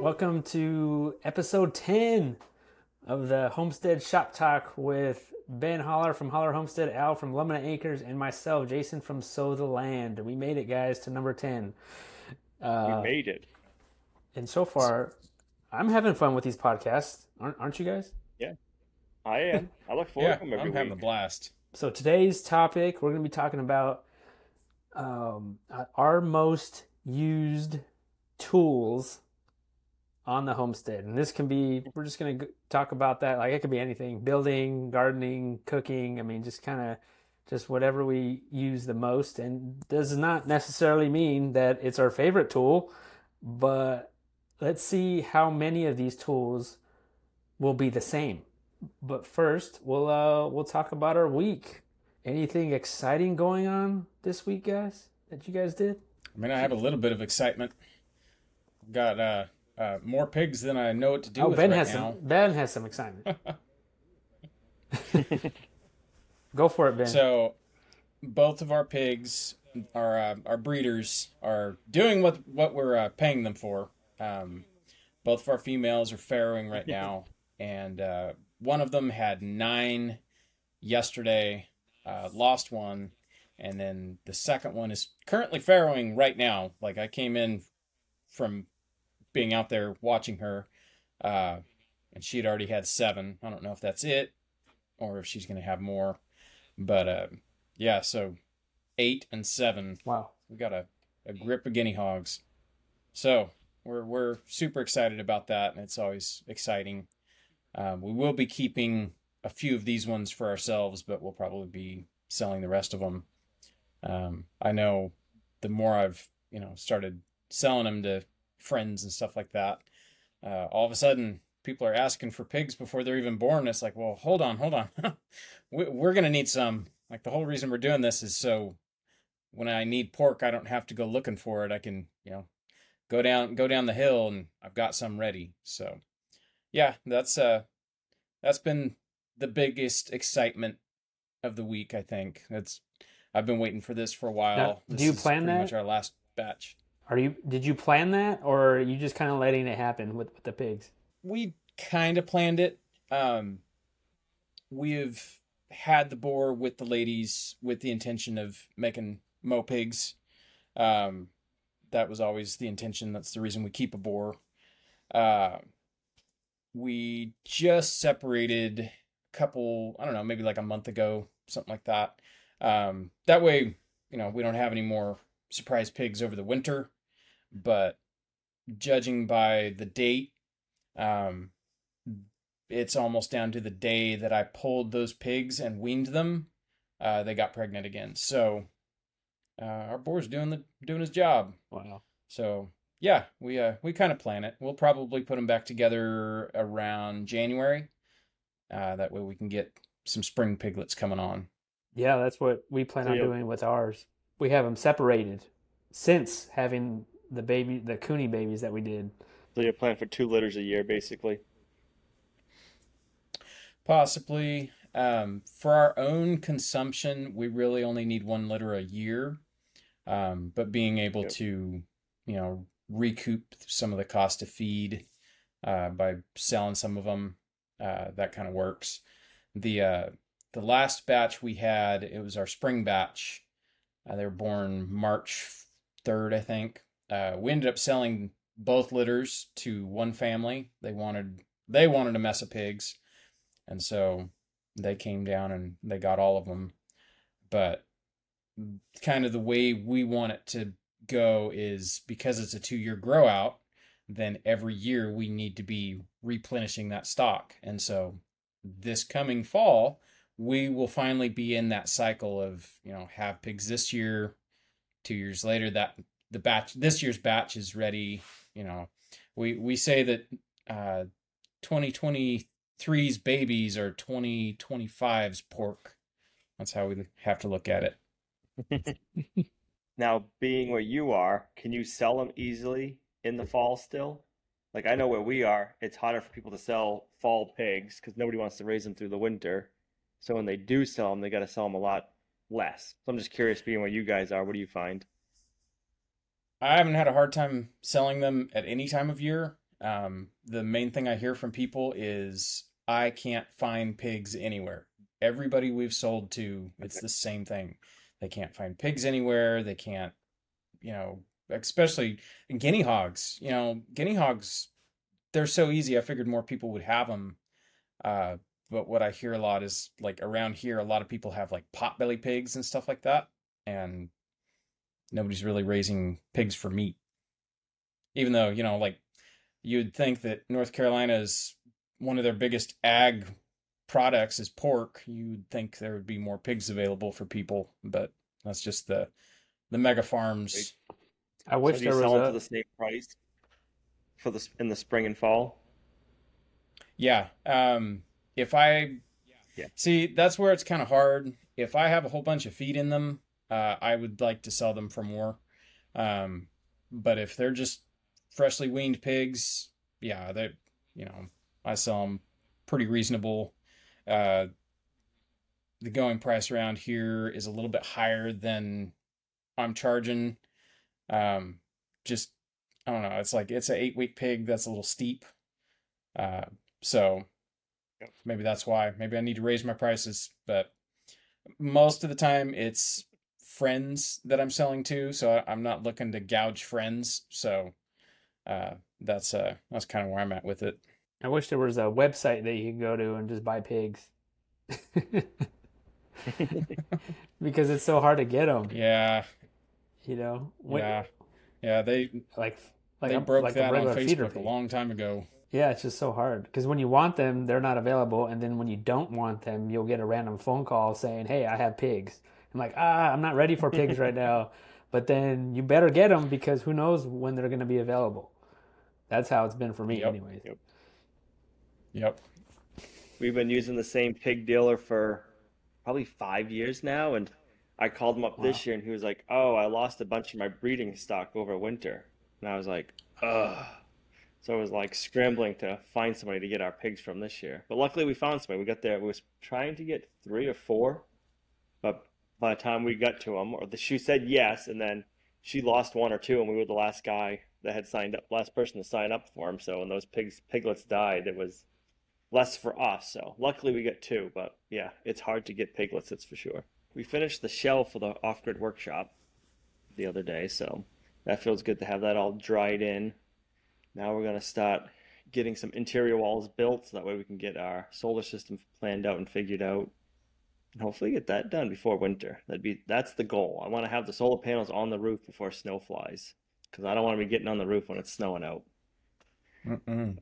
Welcome to episode 10 of the Homestead Shop Talk with Ben Hollar from Hollar Homestead, Al from Lumnah Acres, and myself, Jason from Sow the Land. We made it, guys, to number 10. Uh, we made it. And so far, I'm having fun with these podcasts. Aren't, aren't you guys? Yeah, I am. I look forward yeah, to them every I'm having a blast. So today's topic, we're going to be talking about um, uh, our most used tools on the homestead, and this can be. We're just going to talk about that. Like it could be anything: building, gardening, cooking. I mean, just kind of, just whatever we use the most, and does not necessarily mean that it's our favorite tool, but let's see how many of these tools will be the same but first we'll uh we'll talk about our week anything exciting going on this week guys that you guys did I mean, I have a little bit of excitement. Got uh, uh, more pigs than I know what to do oh ben right has now. some ben has some excitement go for it ben So, both of our pigs, our uh, our breeders, are doing what what we're uh, paying them for. Um, both of our females are farrowing right now, and uh, one of them had nine yesterday, uh, lost one, and then the second one is currently farrowing right now. Like I came in from being out there watching her, uh, and she'd already had seven. I don't know if that's it, or if she's gonna have more, but uh, yeah. So eight and seven wow we got a, a grip of guinea hogs. So we're we're super excited about that, and it's always exciting. Um, we will be keeping a few of these ones for ourselves, but we'll probably be selling the rest of them. Um, I know the more I've you know started selling them to friends and stuff like that, uh, all of a sudden people are asking for pigs before they're even born. It's like, well, hold on, hold on, we, we're gonna need some. Like the whole reason we're doing this is so when I need pork, I don't have to go looking for it. I can, you know, go down go down the hill and I've got some ready. So, yeah, that's uh that's been the biggest excitement of the week, I think. That's I've been waiting for this for a while. Now, do you plan pretty that? much our last batch. Are you did you plan that or are you just kind of letting it happen with, with the pigs we kind of planned it. Um, we've had the boar with the ladies with the intention of making mo pigs. Um, that was always the intention. That's the reason we keep a boar. Uh, we just separated a couple, I don't know, maybe like a month ago, something like that. Um, that way, you know, we don't have any more surprise pigs over the winter. But judging by the date, um, it's almost down to the day that I pulled those pigs and weaned them. Uh, they got pregnant again. So uh, our boar's doing the doing his job. wow So yeah, we uh we kind of plan it. We'll probably put them back together around January. Uh, that way we can get some spring piglets coming on. yeah that's what we plan So on you'll- doing with ours we have them separated since having the baby the cooney babies that we did So you're planning for two litters a year, basically. Possibly. Um, for our own consumption, we really only need one litter a year. Um, but being able Yep. to, you know, recoup some of the cost of feed uh, by selling some of them, uh, that kind of works. The uh, the last batch we had, it was our spring batch. Uh, they were born March 3rd, I think. Uh, we ended up selling both litters to one family. They wanted they wanted a mess of pigs. And so they came down and they got all of them. But kind of the way we want it to go is because it's a two year grow out, then every year we need to be replenishing that stock. And so this coming fall, we will finally be in that cycle of, you know, have pigs this year, two years later, that the batch, this year's batch is ready. You know, we, we say that, uh, 2023's babies are 2025's pork. That's how we have to look at it. Now, being where you are, can you sell them easily in the fall still? Like I know where we are, it's harder for people to sell fall pigs because nobody wants to raise them through the winter. So when they do sell them, they got to sell them a lot less. So I'm just curious, being where you guys are, what do you find? I haven't had a hard time selling them at any time of year. Um, the main thing I hear from people is I can't find pigs anywhere. Everybody we've sold to, it's the same thing. They can't find pigs anywhere. They can't, you know, especially guinea hogs. You know, guinea hogs, they're so easy. I figured more people would have them. Uh, but what I hear a lot is like around here, a lot of people have like potbelly pigs and stuff like that. And nobody's really raising pigs for meat. Even though, you know, like you'd think that North Carolina is one of their biggest ag products is pork. You'd think there would be more pigs available for people, but that's just the the mega farms. I wish so do you there sell was them a for the same price for the in the spring and fall? Yeah. Um if I Yeah. see that's where it's kind of hard. If I have a whole bunch of feed in them, uh, I would like to sell them for more. Um, but if they're just freshly weaned pigs, yeah, they, you know, I sell them pretty reasonable. Uh, the going price around here is a little bit higher than I'm charging. Um, just I don't know. It's like it's an eight week pig. That's a little steep. Uh, so maybe that's why. Maybe I need to raise my prices. But most of the time, it's friends that I'm selling to. So I'm not looking to gouge friends. So uh, that's uh that's kind of where I'm at with it. I wish there was a website that you could go to and just buy pigs. because it's so hard to get them, Yeah, you know. When- yeah, yeah. They Like like they a, broke like that on Facebook a long time ago. Yeah, it's just so hard because when you want them, they're not available, and then when you don't want them, you'll get a random phone call saying, "Hey, I have pigs." I'm like, "Ah, I'm not ready for pigs right now," but then you better get them because who knows when they're going to be available. That's how it's been for me, Yep. anyways. Yep. Yep. We've been using the same pig dealer for probably five years now, and I called him up this year, and he was like, "Oh, I lost a bunch of my breeding stock over winter," and I was like, "Ugh." So I was like scrambling to find somebody to get our pigs from this year, but luckily we found somebody. We got there. We was trying to get three or four, by the time we got to them, or the she said yes, and then she lost one or two, and we were the last guy that had signed up, last person to sign up for them. So when those pigs piglets died, it was less for us. So luckily we got two, but yeah, it's hard to get piglets, that's for sure. We finished the shell for the off-grid workshop the other day, so that feels good to have that all dried in. Now we're gonna start getting some interior walls built so that way we can get our solar system planned out and figured out. And hopefully get that done before winter. That'd be that's the goal. I want to have the solar panels on the roof before snow flies. Because I don't want to be getting on the roof when it's snowing out. Mm-mm.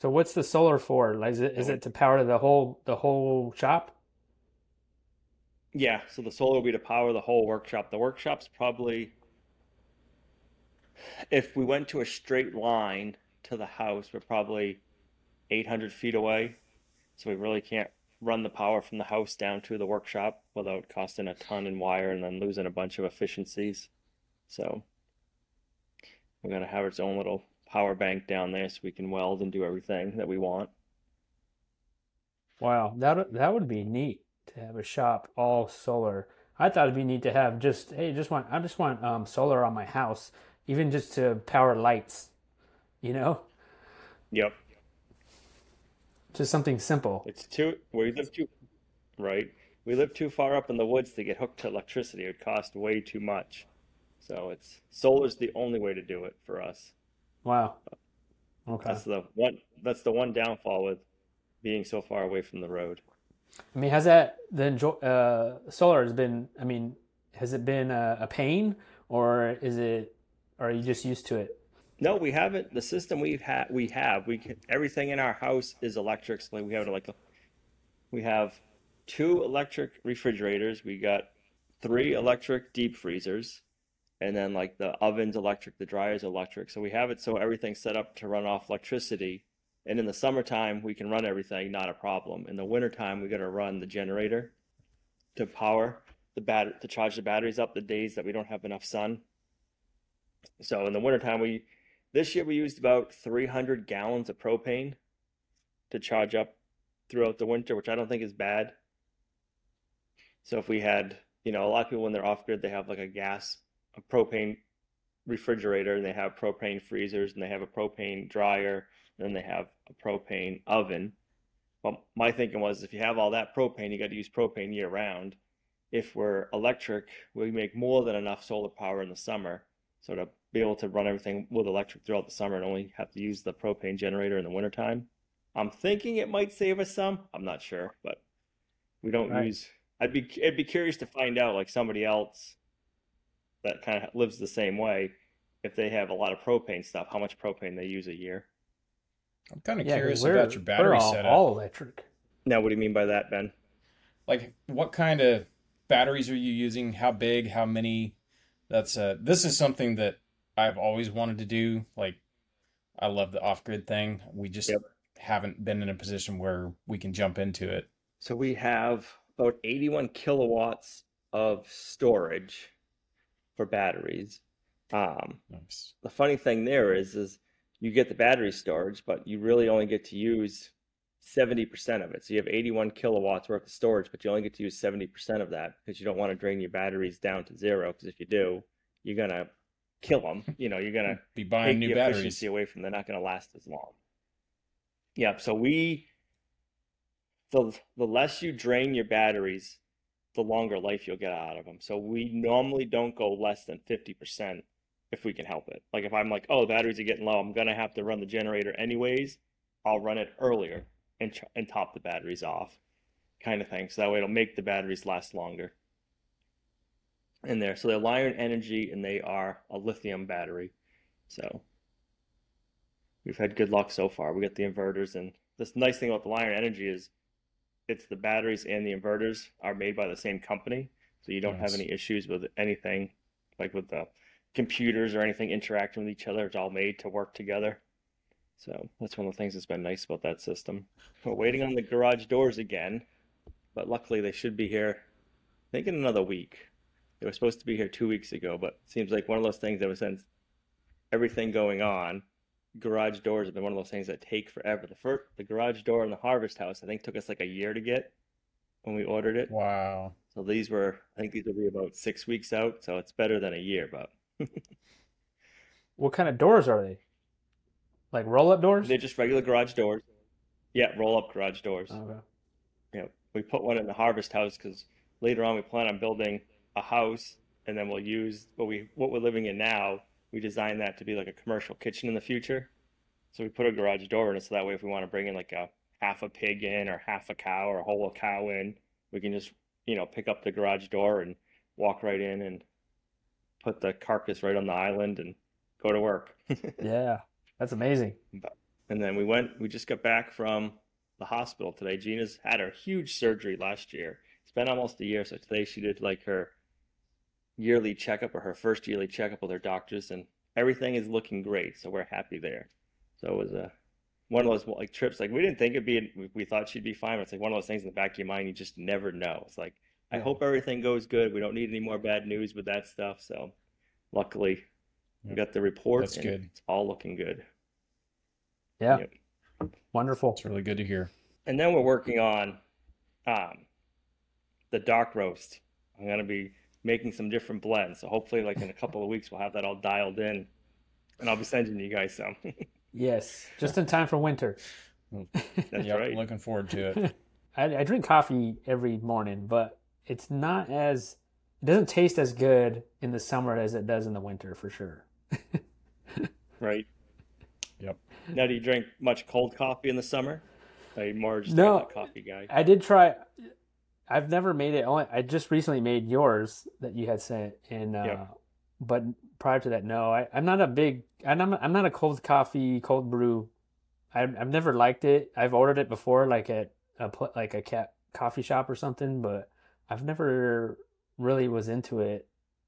So what's the solar for? Like, is it is it to power the whole the whole shop? Yeah, so the solar will be to power the whole workshop. The workshop's probably, if we went to a straight line to the house, we're probably 800 feet away. So we really can't run the power from the house down to the workshop without costing a ton in wire and then losing a bunch of efficiencies. So we're gonna have its own little power bank down there so we can weld and do everything that we want. Wow, that that would be neat to have a shop all solar. I thought it'd be neat to have just hey, just want I just want um, solar on my house, even just to power lights. You know, Yep. Just something simple. It's too, we live too, right? We live too far up in the woods to get hooked to electricity. It would cost way too much. So it's solar's the only way to do it for us. Wow. Okay. That's the one, that's the one downfall with being so far away from the road. I mean, has that the uh, solar has been? I mean, has it been a, a pain, or is it? Or are you just used to it? No, we haven't. The system we've had, we have, we can, everything in our house is electric. So we have like we have two electric refrigerators. We got three electric deep freezers, and then like the oven's electric, the dryer's electric. So we have it so everything's set up to run off electricity. And in the summertime, we can run everything, not a problem. In the wintertime, we got to run the generator to power the bat to charge the batteries up the days that we don't have enough sun. So in the wintertime, we this year we used about 300 gallons of propane to charge up throughout the winter, which I don't think is bad. So if we had, you know, a lot of people when they're off grid, they have like a gas, a propane refrigerator and they have propane freezers and they have a propane dryer and then they have a propane oven. Well, my thinking was if you have all that propane, you got to use propane year round. If we're electric, we make more than enough solar power in the summer. So to be able to run everything with electric throughout the summer and only have to use the propane generator in the wintertime. I'm thinking it might save us some. I'm not sure, but we don't Right. use. I'd be I'd be curious to find out like somebody else that kind of lives the same way if they have a lot of propane stuff, how much propane they use a year. I'm kind of Yeah, 'cause curious we're, about your we're battery all, setup. all electric. Now, what do you mean by that, Ben? Like, what kind of batteries are you using? How big? How many? That's uh, this is something that I've always wanted to do. Like, I love the off-grid thing. We just Yep. haven't been in a position where we can jump into it. So we have about 81 kilowatts of storage for batteries. Um, Nice. the funny thing there is, is you get the battery storage, but you really only get to use 70% of it. So you have 81 kilowatts worth of storage, but you only get to use 70% of that because you don't want to drain your batteries down to zero. Because if you do, you're gonna kill them. You know, you're gonna Be buying new the batteries. efficiency away from. them. They're not gonna last as long. Yeah. So we, the the less you drain your batteries, the longer life you'll get out of them. So we normally don't go less than 50% if we can help it. Like if I'm like, oh, the batteries are getting low, I'm gonna have to run the generator anyways. I'll run it earlier and and top the batteries off, kind of thing. So that way it'll make the batteries last longer. In there, so they're Lion Energy and they are a lithium battery. So we've had good luck so far. We got the inverters, and this nice thing about the Lion Energy is it's the batteries and the inverters are made by the same company, so you don't have any issues with anything like with the computers or anything interacting with each other. It's all made to work together. So that's one of the things that's been nice about that system. We're waiting on the garage doors again, but luckily they should be here, I think in another week. They were supposed to be here two weeks ago, but it seems like one of those things ever since everything going on, garage doors have been one of those things that take forever. The first, the garage door in the Harvest House, I think took us like a year to get when we ordered it. Wow. So these were, I think these will be about six weeks out, so it's better than a year, but What kind of doors are they? Like roll up doors? they're just regular garage doors. Yeah, roll up garage doors. Okay. Yeah, we put one in the Harvest House because later on we plan on building a house, and then we'll use what we what we're living in now. We designed that to be like a commercial kitchen in the future, so we put a garage door in it so that way if we want to bring in like a half a pig in or half a cow or a whole cow in, we can just you know pick up the garage door and walk right in and put the carcass right on the island and go to work. Yeah, that's amazing. And then we went, we just got back from the hospital today. Gina's had her huge surgery last year. It's been almost a year. So today she did like her yearly checkup or her first yearly checkup with her doctors, and everything is looking great. So we're happy there. So it was a one of those like trips. Like we didn't think it'd be, we, we thought she'd be fine. But it's like one of those things in the back of your mind, you just never know. It's like, I hope everything goes good. We don't need any more bad news with that stuff. So luckily, we got the report. That's and good. It's all looking good. Yeah, Yep. wonderful. It's really good to hear. And then we're working on um, the dark roast. I'm gonna be making some different blends. So hopefully, like in a couple of weeks, we'll have that all dialed in, and I'll be sending you guys some. Yes, just in time for winter. Hmm. That's Yep, right. looking forward to it. I, I drink coffee every morning, but it's not as it doesn't taste as good in the summer as it does in the winter for sure. Right. Yep. Now, do you drink much cold coffee in the summer? Are you more just No. a coffee guy? I did try. I've never made it. Only I just recently made yours that you had sent, and uh, but prior to that, no. I, I'm not a big. I'm not, I'm not a cold coffee, cold brew. I've, I've never liked it. I've ordered it before, like at a like a cat coffee shop or something, but I've never really was into it.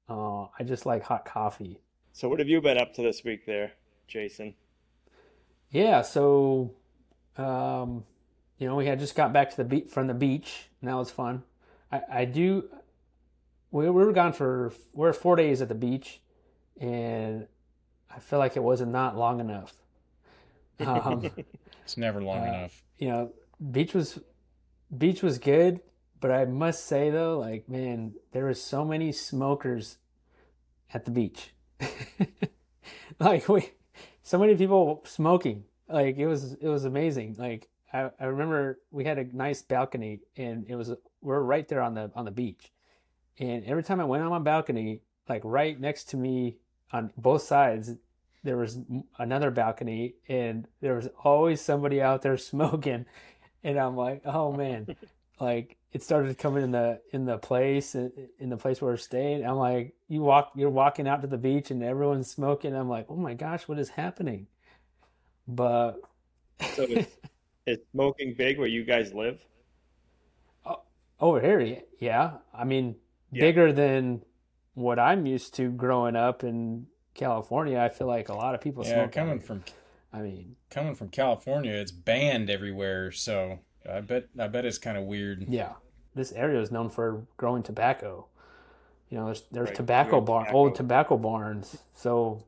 Uh, I just like hot coffee. So, what have you been up to this week, there, Jason? Yeah, so um, you know, we had just got back to the beach from the beach, and that was fun. I, I do. We, we were gone for we are four days at the beach, and I feel like it wasn't not long enough. Um, It's never long Uh, enough. you know, beach was beach was good, but I must say though, like man, there was so many smokers at the beach. like we, so many people smoking. Like it was it was amazing. Like I, I remember we had a nice balcony and it was we're right there on the on the beach. And every time I went on my balcony, like right next to me on both sides, there was another balcony and there was always somebody out there smoking. And I'm like, oh man, like it started coming in the in the place in the place where we're staying. I'm like, you walk, you're walking out to the beach and everyone's smoking. I'm like, oh my gosh, what is happening? But so is, is smoking big where you guys live? Oh, over here, yeah. I mean, yeah. bigger than what I'm used to growing up in California. I feel like a lot of people yeah, smoke. coming from, I mean, coming from California, it's banned everywhere. So I bet, I bet it's kind of weird. Yeah, this area is known for growing tobacco. You know, there's there's right. tobacco barn, tobacco. old tobacco barns. So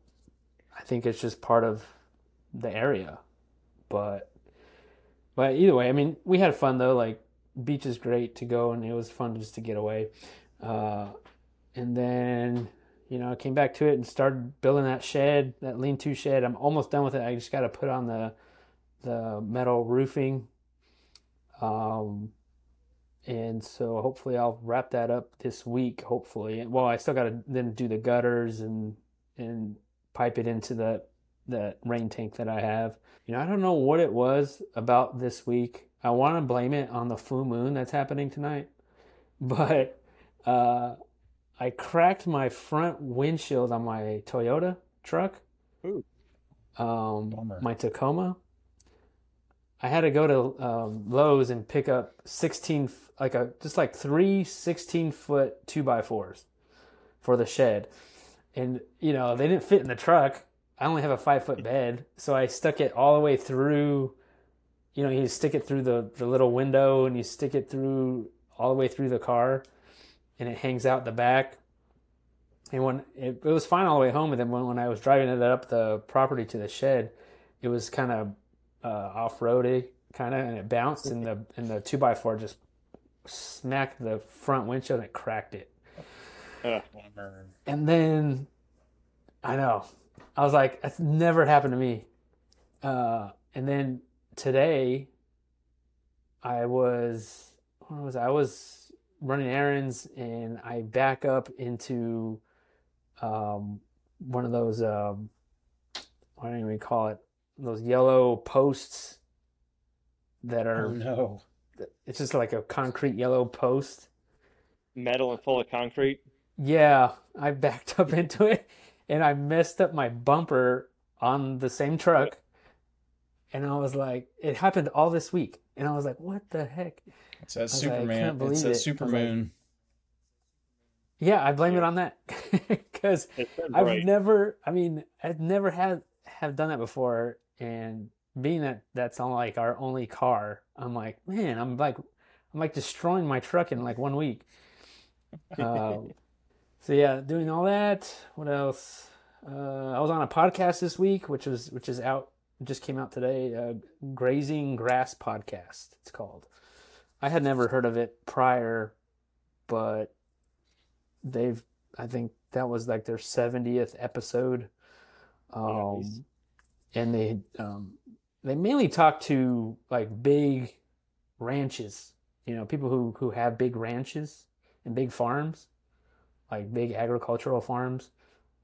I think it's just part of the area. But but either way, I mean, we had fun though. Like beach is great to go, and it was fun just to get away. Uh, and then you know, I came back to it and started building that shed, that lean-to shed. I'm almost done with it. I just got to put on the the metal roofing. Um, and so hopefully I'll wrap that up this week. Hopefully, well, I still got to then do the gutters and and pipe it into the the rain tank that I have. You know, I don't know what it was about this week. I want to blame it on the full moon that's happening tonight, but uh, I cracked my front windshield on my Toyota truck. Ooh. Um, my Tacoma I had to go to um, Lowe's and pick up 16, like a, just like three 16 foot two by fours for the shed. And, you know, they didn't fit in the truck. I only have a five foot bed. So I stuck it all the way through, you know, you stick it through the, the little window and you stick it through all the way through the car and it hangs out the back. And when it, it was fine all the way home, and then when, when I was driving it up the property to the shed, it was kind of uh, off roady kind of, and it bounced, and the and the two by four just smacked the front windshield and it cracked it. and then I know I was like, that's never happened to me. Uh, and then today, I was what was I? I was running errands and I back up into um, one of those um, what do we call it? those yellow posts that are oh, no. It's just like a concrete yellow post. Metal and full of concrete. Yeah, I backed up into it and I messed up my bumper on the same truck. And I was like, it happened all this week. And I was like, what the heck? It says Superman. Like, it says it. Supermoon. Like, yeah, I blame yeah. it on that because I've never. I mean, I've never had have done that before, and being that that's on like our only car, I'm like, man, I'm like, I'm like destroying my truck in like one week. Uh, so yeah, doing all that. What else? Uh, I was on a podcast this week, which was which is out, just came out today. Uh, Grazing Grass podcast. It's called. I had never heard of it prior, but they've. I think that was like their 70th episode. Um, nice and they um, they mainly talk to like big ranches, you know, people who who have big ranches and big farms, like big agricultural farms.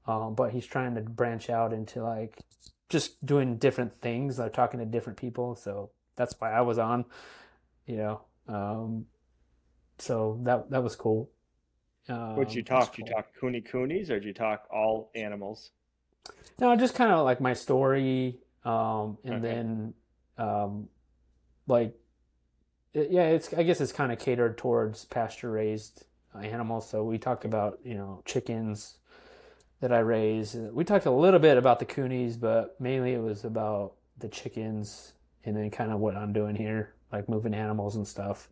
Um, but he's trying to branch out into like just doing different things, like talking to different people. So that's why I was on, you know. Um, so that that was cool. Um, what you talk? Cool. You talk kune coonies, or did you talk all animals? No, just kind of like my story, um, and okay. then um, like it, yeah, it's I guess it's kind of catered towards pasture raised animals. So we talked about you know chickens that I raise. We talked a little bit about the coonies, but mainly it was about the chickens and then kind of what I'm doing here, like moving animals and stuff.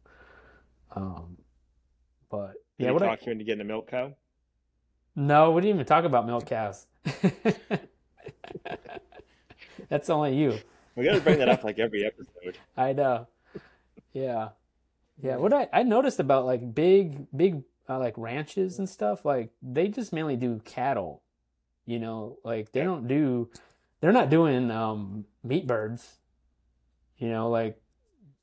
Um, but Did yeah, what talk I, you into getting a milk cow? No, we didn't even talk about milk cows. That's only you. We got to bring that up like every episode. I know. Yeah, yeah. What I I noticed about like big big uh, like ranches and stuff, like they just mainly do cattle. You know, like they don't do, they're not doing um, meat birds. You know, like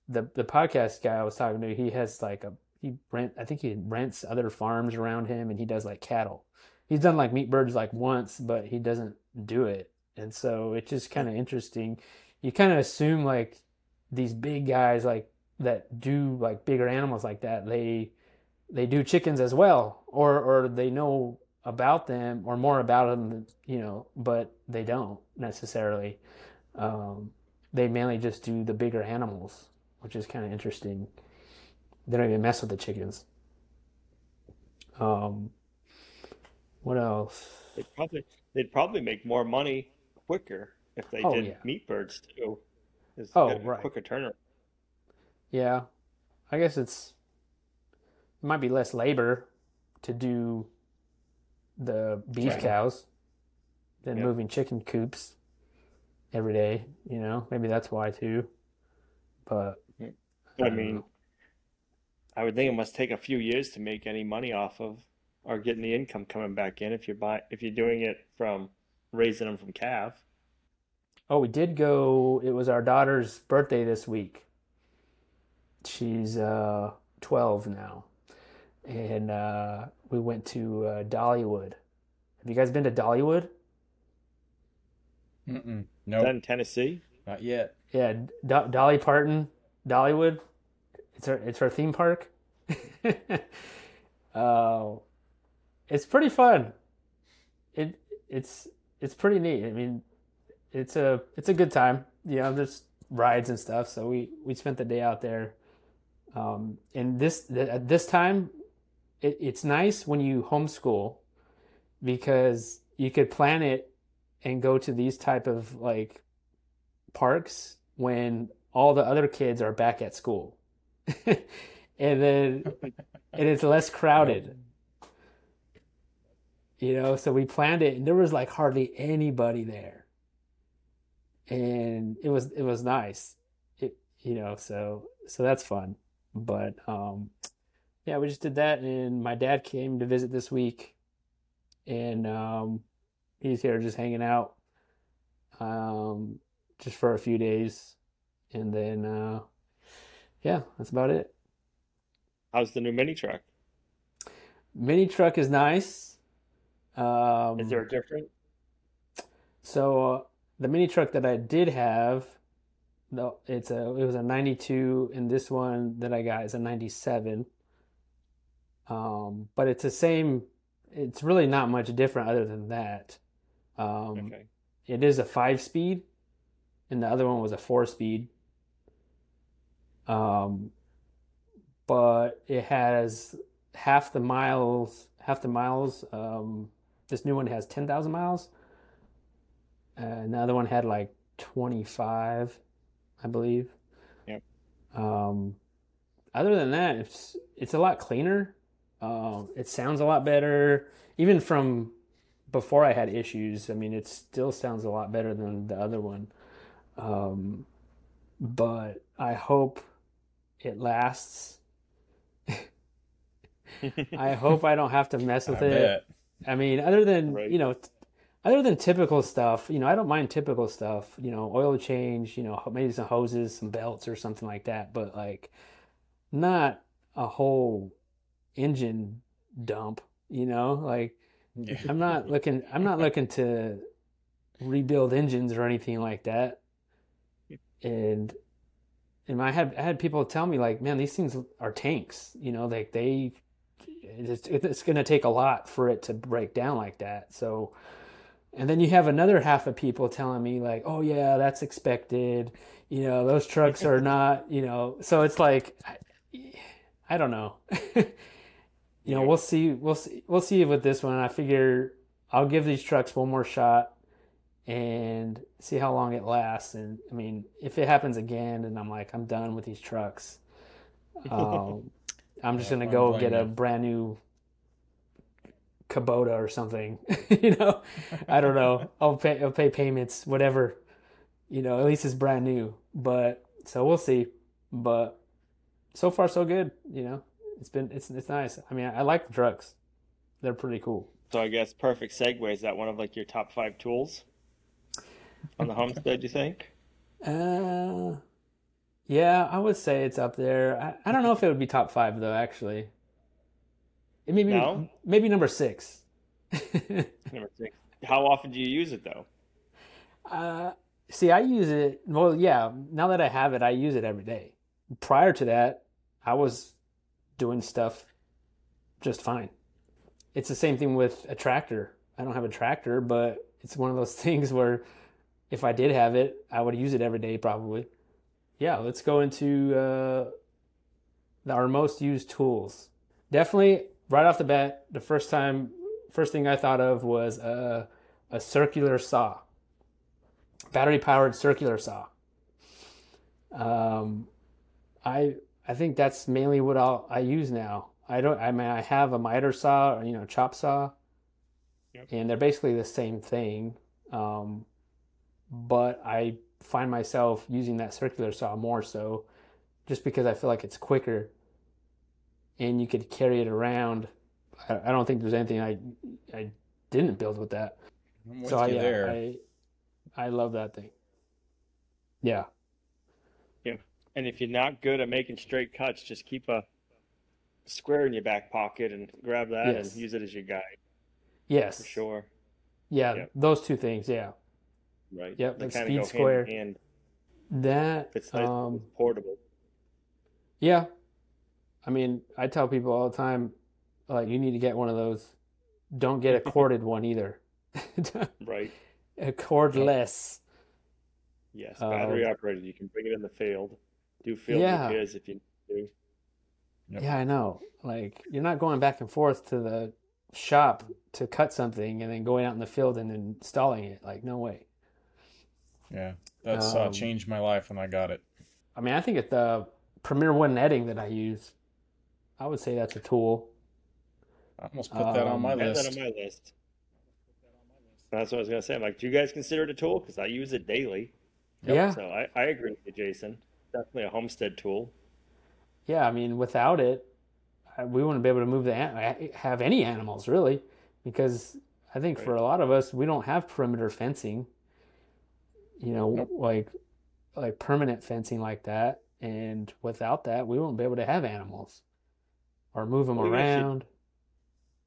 the the podcast guy I was talking to, he has like a he rent I think he rents other farms around him, and he does like cattle. He's done like meat birds like once, but he doesn't do it, and so it's just kind of interesting. You kind of assume like these big guys like that do like bigger animals like that they they do chickens as well or or they know about them or more about them you know but they don't necessarily. Um, they mainly just do the bigger animals which is kind of interesting. They don't even mess with the chickens. Um what else? They'd probably they'd probably make more money quicker if they oh did yeah. meat birds too. It's oh a right. quicker turnaround. yeah. I guess it's it might be less labor to do the beef cows than Yep. moving chicken coops every day. You know, maybe that's why too. But I mean. I would think it must take a few years to make any money off of or getting the income coming back in if you're buy if you're doing it from raising them from calf. oh, we did go. It was our daughter's birthday this week. She's uh, twelve now, and uh, we went to uh, Dollywood. Have you guys been to Dollywood? Mm-mm. Is Nope, that in Tennessee? not yet. Yeah, Do- Dolly Parton, Dollywood. It's her. It's her theme park. uh, it's pretty fun. It it's it's pretty neat. I mean, it's a it's a good time. You know, there's rides and stuff. So we we spent the day out there. Um, and this th- at this time, it, it's nice when you homeschool because you could plan it and go to these type of like parks when all the other kids are back at school. and then and it's less crowded. You know, so we planned it and there was like hardly anybody there. And it was it was nice. It you know, so so that's fun. But um yeah, we just did that and my dad came to visit this week and um he's here just hanging out. Um just for a few days and then uh yeah, that's about it. How's the new mini truck? Mini truck is nice. Um, Is there a different? so uh, the mini truck that I did have, no, it's a it was a 92 and this one that I got is a 97. Um, but it's the same it's really not much different other than that. Um, Okay. it is a 5 speed and the other one was a 4 speed. Um, but it has half the miles, half the miles. Um, this new one has 10,000 miles. Uh, and the other one had like 25, I believe. Yep. Um, other than that, it's it's a lot cleaner. Um, it sounds a lot better, even from before I had issues. I mean, it still sounds a lot better than the other one. Um, but I hope it lasts. I hope I don't have to mess I with it. bet. I mean, other than, Right. you know, t- other than typical stuff, you know, I don't mind typical stuff, you know, oil change, you know, maybe some hoses, some belts or something like that, but like not a whole engine dump, you know? Like I'm not looking I'm not looking to rebuild engines or anything like that. And and I had I had people tell me like, man, these things are tanks, you know, like they it's it's going to take a lot for it to break down like that. So and then you have another half of people telling me like, "Oh yeah, that's expected." You know, those trucks are not, you know. So it's like I, I don't know. you know, we'll see we'll see we'll see with this one. I figure I'll give these trucks one more shot and see how long it lasts and I mean, if it happens again and I'm like I'm done with these trucks. Um, I'm just Yeah, going to go get a brand new Kubota or something. you know, I don't know. I'll pay I'll pay payments, whatever. You know, at least it's brand new. But so we'll see. But so far so good. You know, it's been it's it's nice. I mean, I, I like the trucks. They're pretty cool. So I guess perfect segue is that one of like your top five tools on the homestead. You think? Uh, yeah, I would say it's up there. I, I don't know if it would be top five though. Actually, it maybe No? maybe number six. Number six. How often do you use it though? Uh, see, I use it. Well, yeah. Now that I have it, I use it every day. Prior to that, I was doing stuff just fine. It's the same thing with a tractor. I don't have a tractor, but it's one of those things where if I did have it, I would use it every day probably. Yeah, let's go into uh, our most used tools. Definitely, right off the bat, the first time, first thing I thought of was uh, a circular saw battery powered circular saw. Um, I I think that's mainly what I'll, I use now. I don't. I mean, I have a miter saw, or, you know, chop saw, Yep. and they're basically the same thing. Um, but I find myself using that circular saw more so, just because I feel like it's quicker, and you could carry it around. I, I don't think there's anything I I didn't build with that. I'm with So I, you yeah, there. I I love that thing. Yeah. And if you're not good at making straight cuts, just keep a square in your back pocket and grab that Yes. and use it as your guide Yes. for sure. Yeah, Yep. those two things. Yeah. Right. Yep, They like speed square. and. That It's nice. um it's portable. yeah. I mean, I tell people all the time like you need to get one of those. Don't get a corded one either. Right. a cordless. Yes. Um, Battery operated. You can bring it in the field. Do field Yeah. repairs if you do. Yep. Yeah, I know. Like you're not going back and forth to the shop to cut something and then going out in the field and installing it. Like no way. Yeah, that's saw Um, changed my life when I got it. I mean, I think it's the Premier One netting that I use. I would say that's a tool. I almost put that on my Um, I list. that on my list. That's what I was gonna say. I'm like, do you guys consider it a tool? Because I use it daily. Yep. Yeah. So I, I agree with you, Jason. Definitely a homestead tool. Yeah, I mean, without it, we wouldn't be able to move the have any animals really, because I think for a lot of us, we don't have perimeter fencing. You know, Nope. like like permanent fencing like that, and without that, we won't be able to have animals or move them Well, actually- around.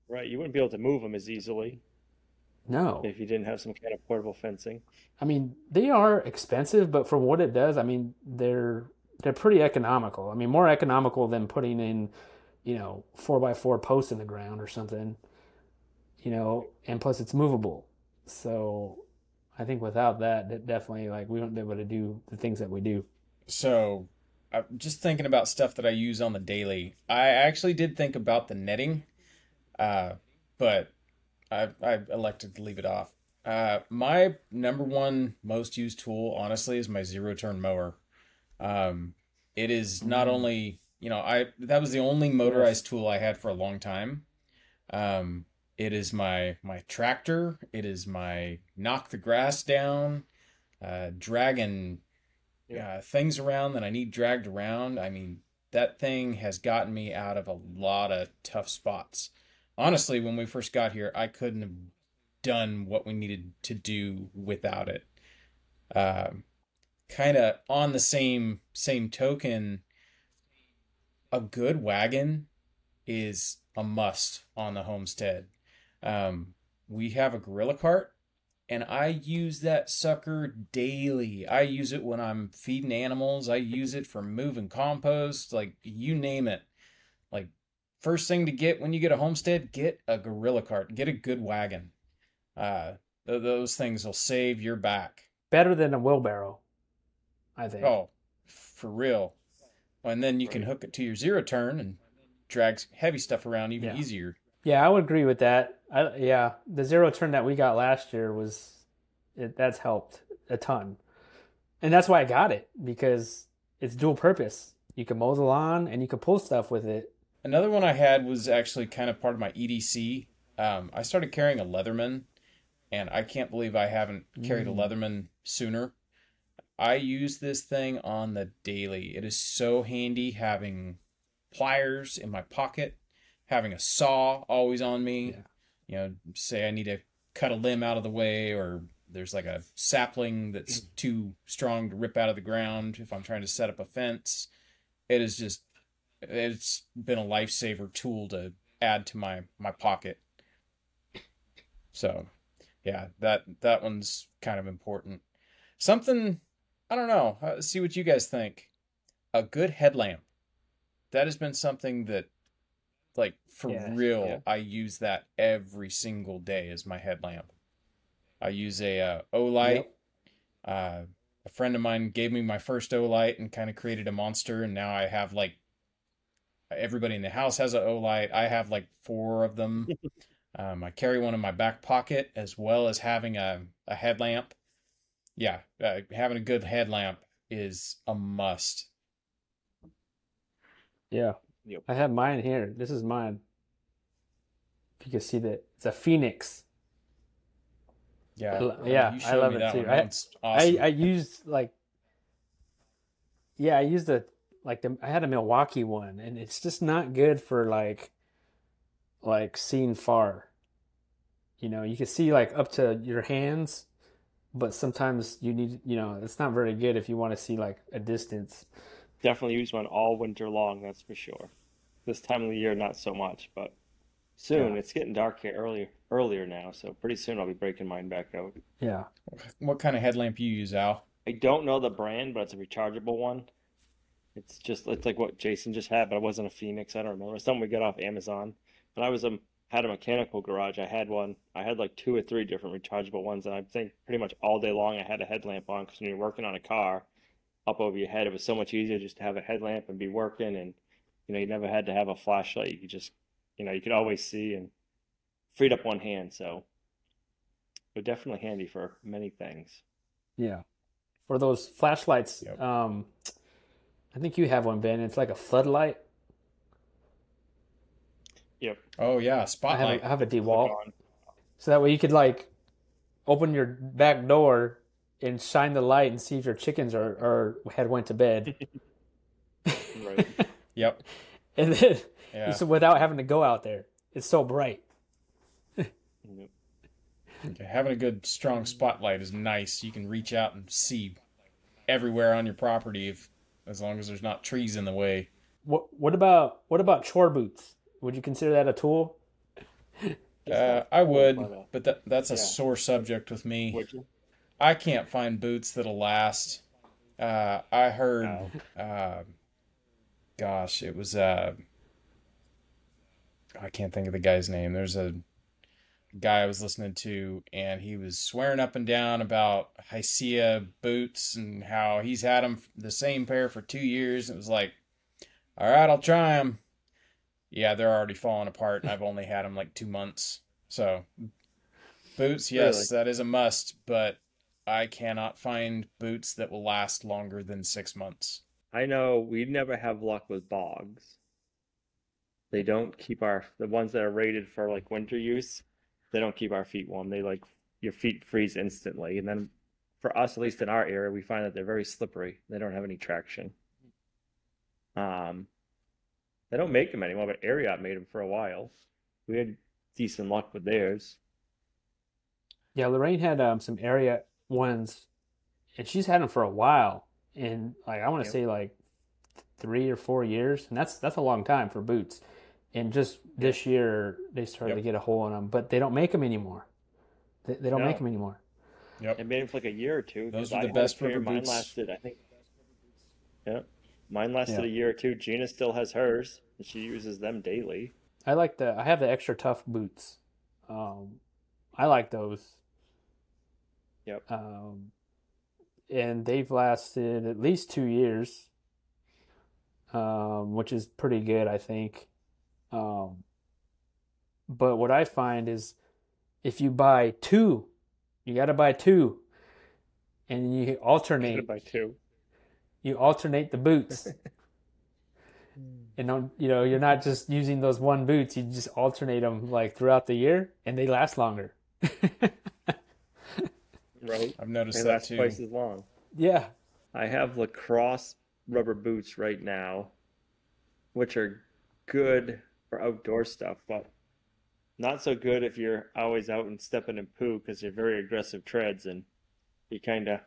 Right. You wouldn't be able to move them as easily No, if you didn't have some kind of portable fencing. I mean they are expensive, but for what it does, I mean they're they're pretty economical. I mean more economical than putting in, you know, four by four posts in the ground or something. You know, and plus it's movable. So I think without that, that definitely like we wouldn't be able to do the things that we do. So, I'm just thinking about stuff that I use on the daily. I actually did think about the netting, uh, but I, I elected to leave it off. Uh, my number one most used tool, honestly, is my zero turn mower. Um, it is not Mm. only, you know, I that was the only motorized tool I had for a long time. Um, it is my my tractor. It is my knock the grass down, uh, dragging uh, things around that I need dragged around. I mean, that thing has gotten me out of a lot of tough spots. Honestly, when we first got here, I couldn't have done what we needed to do without it. Um, kind of on the same same token, a good wagon is a must on the homestead. Um, we have a gorilla cart and I use that sucker daily. I use it when I'm feeding animals. I use it for moving compost, like you name it. First thing to get when you get a homestead, get a gorilla cart, get a good wagon. Uh, th- those things will save your back. Better than a wheelbarrow, I think. Oh, for real. And then you can hook it to your zero turn and drag heavy stuff around even Yeah. easier. Yeah, I would agree with that. I, yeah, the zero turn that we got last year was it, that's helped a ton, and that's why I got it because it's dual purpose. You can mow the lawn and you can pull stuff with it. Another one I had was actually kind of part of my EDC. Um, I started carrying a Leatherman, and I can't believe I haven't carried a Mm. Leatherman sooner. I use this thing on the daily. It is so handy having pliers in my pocket, having a saw always on me. Yeah. You know, say I need to cut a limb out of the way, or there's like a sapling that's too strong to rip out of the ground. If I'm trying to set up a fence, it is just it's been a lifesaver tool to add to my my pocket. So, yeah, that that one's kind of important. Something I don't know. Uh, see what you guys think. A good headlamp. That has been something that, like for Yeah, real, yeah. I use that every single day as my headlamp. I use a uh, Olight. Yep. Uh, a friend of mine gave me my first Olight and kind of created a monster, and now I have like everybody in the house has a Olight. I have like four of them. um, I carry one in my back pocket as well as having a, a headlamp. Yeah, uh, having a good headlamp is a must. Yeah. Yep. I have mine here. This is mine. If you can see that, it's a Fenix. Yeah, I yeah, I love it too. I- awesome. I I used like yeah, I used a like the I had a Milwaukee one, and it's just not good for like like seeing far. You know, you can see like up to your hands, but sometimes you need you know it's not very good if you want to see like a distance. Definitely use one all winter long, that's for sure. This time of the year, not so much, but soon. Yeah. It's getting dark here earlier earlier now, so pretty soon I'll be breaking mine back out. Yeah, what kind of headlamp you use, Al? I don't know the brand, but it's a rechargeable one. It's just it's like what Jason just had, but it wasn't a Fenix. I don't remember. It's something we got off Amazon. When I was um had a mechanical garage, I had one. I had like two or three different rechargeable ones, and I think pretty much all day long I had a headlamp on because when you're working on a car up over your head, it was so much easier just to have a headlamp and be working, and you know you never had to have a flashlight. You could just you know you could always see and freed up one hand. So, but definitely handy for many things. yeah. For those flashlights, Yep. um, I think you have one, Ben. It's like a floodlight. Yep. Oh yeah, I have a, I have a Click DeWalt. So that way you could like open your back door and shine the light and see if your chickens are, are had went to bed. Right. Yep. and then Yeah. so without having to go out there. It's so bright. Yep. Yeah, Having a good strong spotlight is nice. You can reach out and see everywhere on your property if as long as there's not trees in the way. What what about what about chore boots? Would you consider that a tool? Uh, I would, but, that, that's a yeah. sore subject with me. I can't find boots that'll last. Uh, I heard, No. uh, gosh, it was, uh, I can't think of the guy's name. There's a guy I was listening to, and he was swearing up and down about HISEA boots and how he's had them the same pair for two years. It was like, all right, I'll try them. Yeah, they're already falling apart, and I've only had them like two months. So, boots, yes, that is a must, but I cannot find boots that will last longer than six months. I know we never have luck with bogs. They don't keep our the ones that are rated for like winter use. They don't keep our feet warm. They like your feet freeze instantly. And then for us, at least in our Ariat, we find that they're very slippery. They don't have any traction. Um, they don't make them anymore, but Ariat made them for a while. We had decent luck with theirs. Yeah, Lorraine had um, some area ones, and she's had them for a while. And like I want to say like three or four years, and that's that's a long time for boots. And just this year they started Yep. to get a hole in them, but they don't make them anymore. They, they don't No. make them anymore. Yep. It made them for like a year or two. Those 'cause are I the had best a pair, rubber Mine boots. lasted, I think. Yeah, mine lasted Yeah. a year or two. Gina still has hers, and she uses them daily. I like the I have the XtraTuf boots. Um, I like those. Yep. Um, and they've lasted at least two years, um, which is pretty good, I think. Um, but what I find is if you buy two, you got to buy two, and you alternate. by two. You alternate the boots. and don't you know you're not just using those one boots you just alternate them like throughout the year and they last longer Right? I've noticed They that last too. twice as long. yeah I have LaCrosse rubber boots right now, which are good for outdoor stuff, but Not so good if you're always out and stepping in poo because they're very aggressive treads and you kind of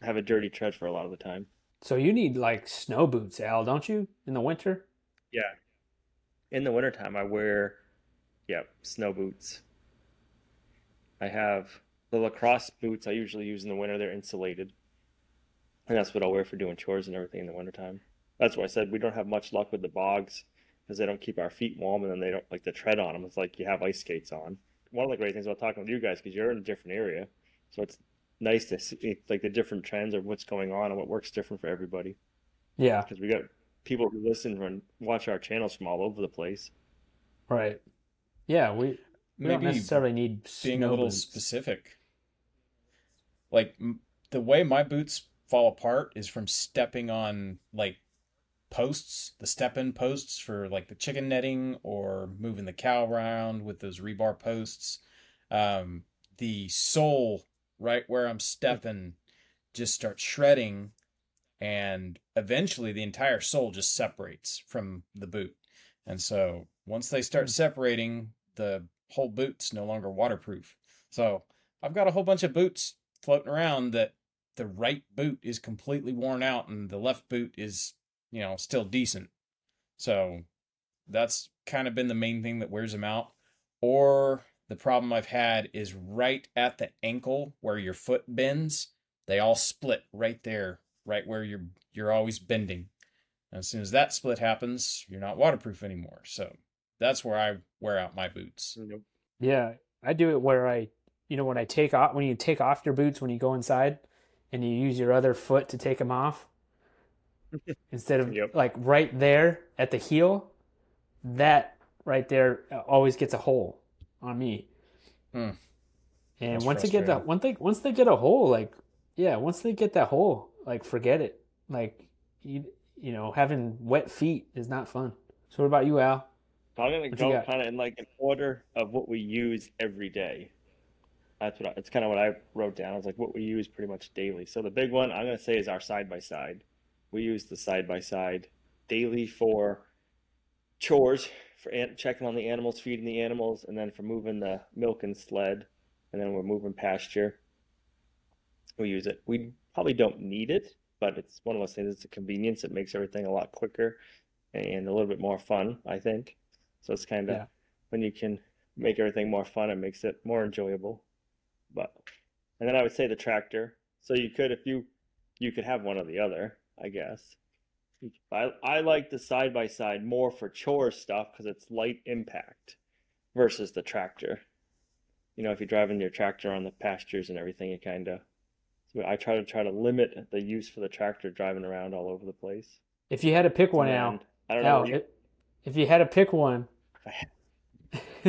have a dirty tread for a lot of the time. So you need like snow boots, Al, don't you? In the winter? Yeah. In the wintertime, I wear, yeah, snow boots. I have the LaCrosse boots I usually use in the winter. They're insulated. And that's what I'll wear for doing chores and everything in the wintertime. That's why I said we don't have much luck with the bogs because they don't keep our feet warm and then they don't like the tread on them. It's like you have ice skates on. One of the great things about talking with you guys because you're in a different area, so it's nice to see like the different trends of what's going on and what works different for everybody. Yeah. Because we got people who listen and watch our channels from all over the place. Right. Yeah, we we don't Maybe necessarily need being snow a little boots. specific. Like m- the way my boots fall apart is from stepping on like posts, the step-in posts for like the chicken netting or moving the cow around with those rebar posts. Um, the sole right where I'm stepping just starts shredding and eventually the entire sole just separates from the boot. And so once they start separating, the whole boot's no longer waterproof. So I've got a whole bunch of boots floating around that the right boot is completely worn out and the left boot is, you know, still decent. So that's kind of been the main thing that wears them out. Or the problem I've had is right at the ankle where your foot bends, they all split right there, right where you're you're always bending. And as soon as that split happens, you're not waterproof anymore. So that's where I wear out my boots. Yeah, I do it where I, you know, when I take off when you take off your boots when you go inside, and you use your other foot to take them off, instead of Yep. like right there at the heel, that right there always gets a hole on me. Hmm. And That's once they get that one thing, once they get a hole, like yeah, once they get that hole, like forget it. Like you, you know, having wet feet is not fun. So what about you, Al? I'm gonna What go kind of in like an order of what we use every day. That's what I, it's kind of what I wrote down. I was like, what we use pretty much daily. So the big one I'm gonna say is our side by side. We use the side by side daily for chores, for an- checking on the animals, feeding the animals, and then for moving the milk and sled, and then we're moving pasture. We use it. We probably don't need it, but it's one of those things. It's a convenience. It makes everything a lot quicker and a little bit more fun, I think. So it's kind of Yeah. when you can make everything more fun, it makes it more enjoyable. But and then I would say the tractor. So you could if you you could have one or the other, I guess. I I like the side by side more for chore stuff because it's light impact versus the tractor. You know, if you're driving your tractor on the pastures and everything, you kind of. So I try to try to limit the use for the tractor driving around all over the place. If you had to pick one, And Al, I don't know. Al, you- if you had to pick one,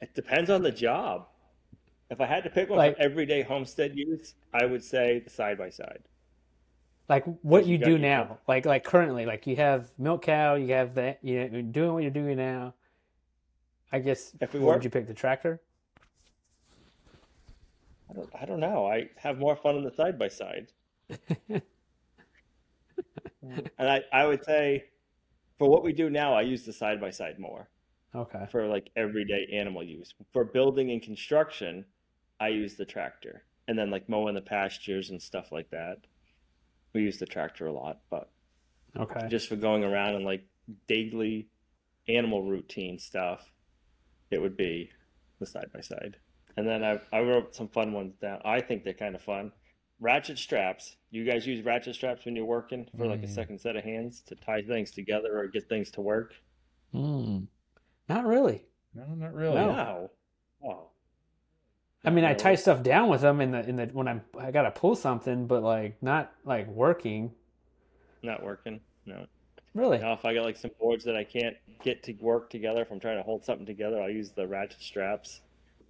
It depends on the job. If I had to pick one Like- for everyday homestead use, I would say the side by side. like what you you do now, job. like like currently, like you have milk cow, you have that, you know, you're doing what you're doing now. I guess. If we were- would you pick? The tractor? I don't, I don't know. I have more fun on the side by side. And I, I would say for what we do now, I use the side by side more Okay. for like everyday animal use. For building and construction, I use the tractor. And then like mowing the pastures and stuff like that. We use the tractor a lot, but Okay. just for going around and like daily animal routine stuff, it would be the side by side. And then I, I wrote some fun ones down. I think they're kind of fun. Ratchet straps. You guys use ratchet straps when you're working for like a Mm. second set of hands to tie things together or get things to work? Hmm. Not really. No, not really. No. Wow. Wow. I mean, I tie really. stuff down with them in the in the when I'm I gotta pull something, but like not like working. Not working. No. Really? Now, if I got like some boards that I can't get to work together, if I'm trying to hold something together, I'll use the ratchet straps.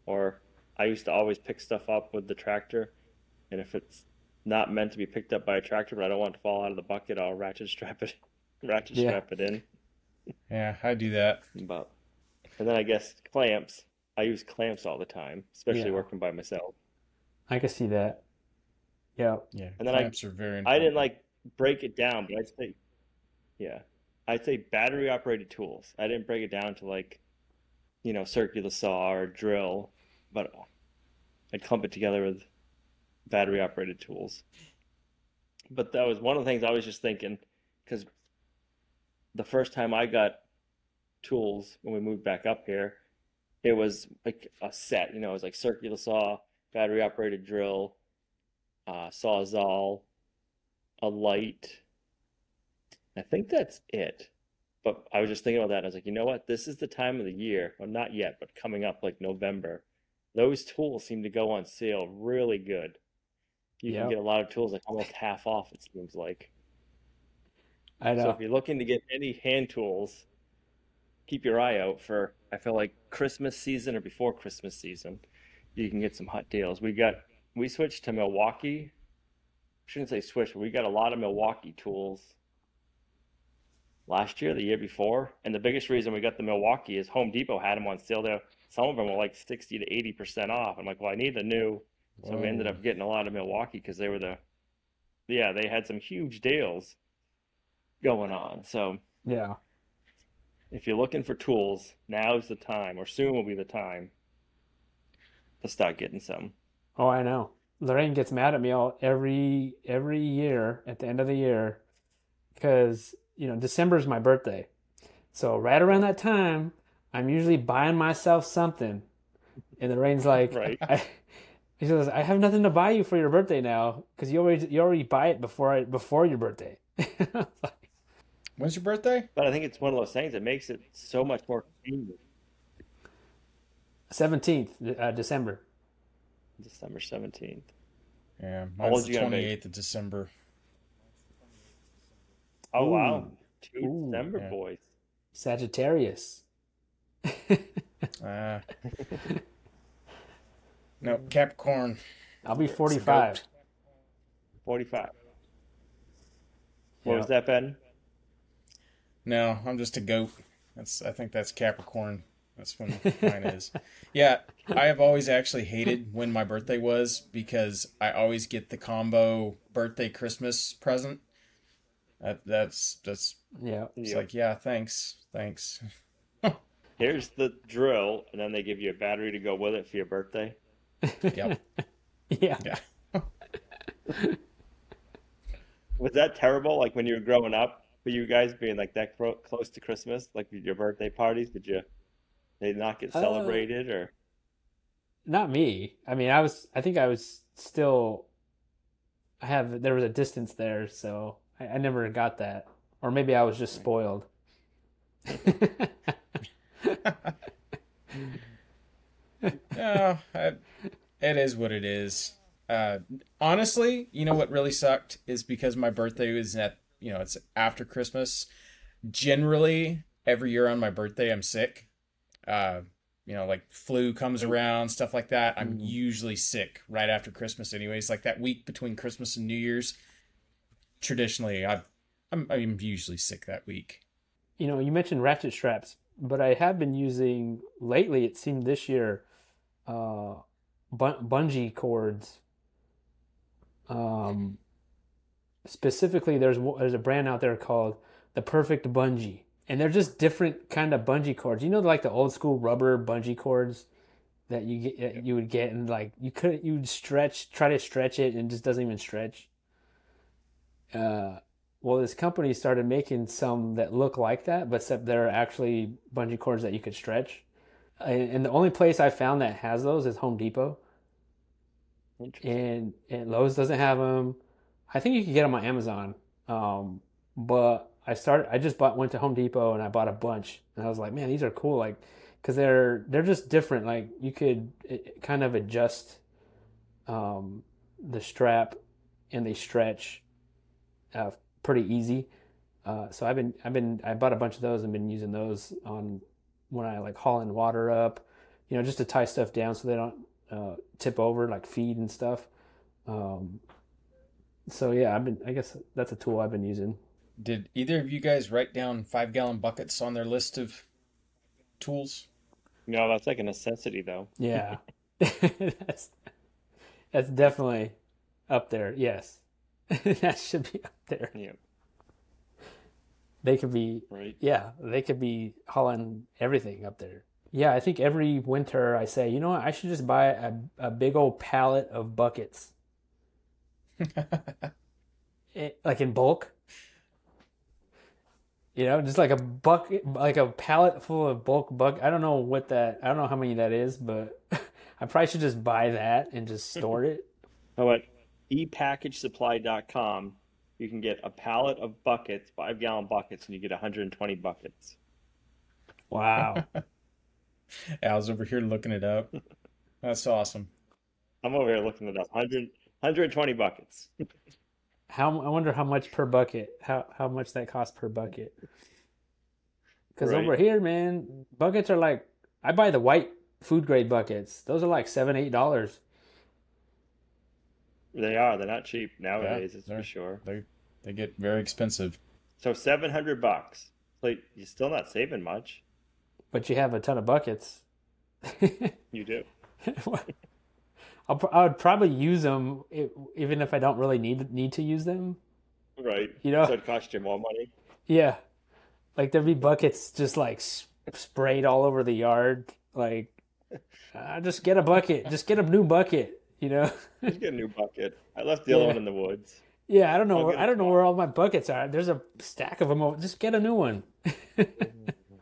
Or I used to always pick stuff up with the tractor. And if it's not meant to be picked up by a tractor, but I don't want it to fall out of the bucket, I'll ratchet strap it, ratchet Yeah. strap it in. Yeah, I do that. But and then I guess clamps. I use clamps all the time, especially Yeah. working by myself. I can see that. Yeah. Yeah, And then I- clamps are very I didn't like break it down, but I'd say, yeah, I'd say battery operated tools. I didn't break it down to like, you know, circular saw or drill, but I'd clump it together with battery operated tools. But that was one of the things I was just thinking because the first time I got tools when we moved back up here, it was like a set, you know, it was like circular saw, battery operated drill, uh, sawzall, a light. I think that's it. But I was just thinking about that. And I was like, you know what? This is the time of the year. Well, not yet, but coming up like November. Those tools seem to go on sale really good. You Yep. can get a lot of tools like almost half off, it seems like. I know. So know. if you're looking to get any hand tools, keep your eye out for I feel like Christmas season or before Christmas season. You can get some hot deals. We got we switched to Milwaukee. Shouldn't say switch, but we got a lot of Milwaukee tools last year, the year before. And the biggest reason we got the Milwaukee is Home Depot had them on sale there. Some of them were like 60 to 80% off. I'm like, well, I need the new. So we ended up getting a lot of Milwaukee because they were the, yeah, they had some huge deals going on. So Yeah. If you're looking for tools, now is the time, or soon will be the time to start getting some. Oh, I know. Lorraine gets mad at me all every every year at the end of the year because you know December is my birthday, so right around that time I'm usually buying myself something, and Lorraine's like, Right. I, he says, I have nothing to buy you for your birthday now because you already you already buy it before I, before your birthday. When's your birthday? But I think it's one of those things that makes it so much more convenient. Seventeenth, uh, December. December 17th. Yeah, How mine's the you gonna be? twenty eighth of December. Oh, Ooh. wow. Two Ooh. December Yeah. boys. Sagittarius. Uh, no, Capricorn. I'll be forty five. Forty five. What Yeah. was that, Ben? No, I'm just a goat. That's I think that's Capricorn. That's when mine is. Yeah, I have always actually hated when my birthday was because I always get the combo birthday Christmas present. That that's that's Yeah. it's Yeah. like yeah, thanks, thanks. Here's the drill, and then they give you a battery to go with it for your birthday. Yep. Yeah. Yeah. Was that terrible? Like when you were growing up, for you guys being like that cro- close to Christmas, like your birthday parties, did you? They not get Uh, celebrated, or Not me. I mean, I was, I think I was still, I have, there was a distance there, so I, I never got that. Or maybe I was just spoiled. No, I, it is what it is. Uh, honestly, you know what really sucked is because my birthday was at you know it's after Christmas. Generally, every year on my birthday, I'm sick. Uh, you know, like flu comes around, stuff like that. I'm Mhm. usually sick right after Christmas, anyways. Like that week between Christmas and New Year's. Traditionally, I've, I'm I'm usually sick that week. You know, you mentioned ratchet straps, but I have been using lately, it seemed this year, uh, bun- bungee cords. Um, specifically, there's there's a brand out there called the Perfect Bungee, and they're just different kind of bungee cords. You know, like the old school rubber bungee cords that you get that you would get, and like you couldn't you would stretch, try to stretch it, and it just doesn't even stretch. Uh, well, this company started making some that look like that, but except they're actually bungee cords that you could stretch. And, the only place I found that has those is Home Depot, and and Lowe's doesn't have them. I think you can get them on Amazon. Um, but I started. I just bought went to Home Depot and I bought a bunch, and I was like, man, these are cool. Like, because they're they're just different. Like you could it, kind of adjust um, the strap, and they stretch uh, pretty easy. Uh, so I've been I've been I bought a bunch of those and been using those on when I like hauling water up, you know, just to tie stuff down so they don't uh, tip over like feed and stuff. Um, so yeah, I've been I guess that's a tool I've been using. Did either of you guys write down five gallon buckets on their list of tools? No, that's like a necessity, though. Yeah, that's that's definitely up there. Yes, that should be up there. Yeah. they could be Right. yeah, they could be hauling everything up there. Yeah, I think every winter I say, you know what, I should just buy a, a big old pallet of buckets, it, eh, like in bulk. You know, just like a bucket, like a pallet full of bulk buck. I don't know what that. I don't know how many that is, but I probably should just buy that and just store it. So at epackagesupply.com, you can get a pallet of buckets, five gallon buckets, and you get 120 buckets. Wow. I was over here looking it up. That's awesome. I'm over here looking it up. 100, 120 buckets. How I wonder how much per bucket? How how much that costs per bucket? Because Right. over here, man, buckets are like I buy the white food grade buckets. Those are like seven eight dollars. They are. They're not cheap nowadays, it's for sure. They they get very expensive. So 700 bucks. Like you're still not saving much. But you have a ton of buckets. You do. I'll, I would probably use them i even if I don't really need need to use them. Right. You know? So it cost you more money. Yeah, like there'd be buckets just like sprayed all over the yard. Like, uh, just get a bucket. Just get a new bucket. You know? Just get a new bucket. I left the other one in the woods. Yeah, I don't know. Where, I don't know where all my buckets are. There's a stack of them. over- Just get a new one.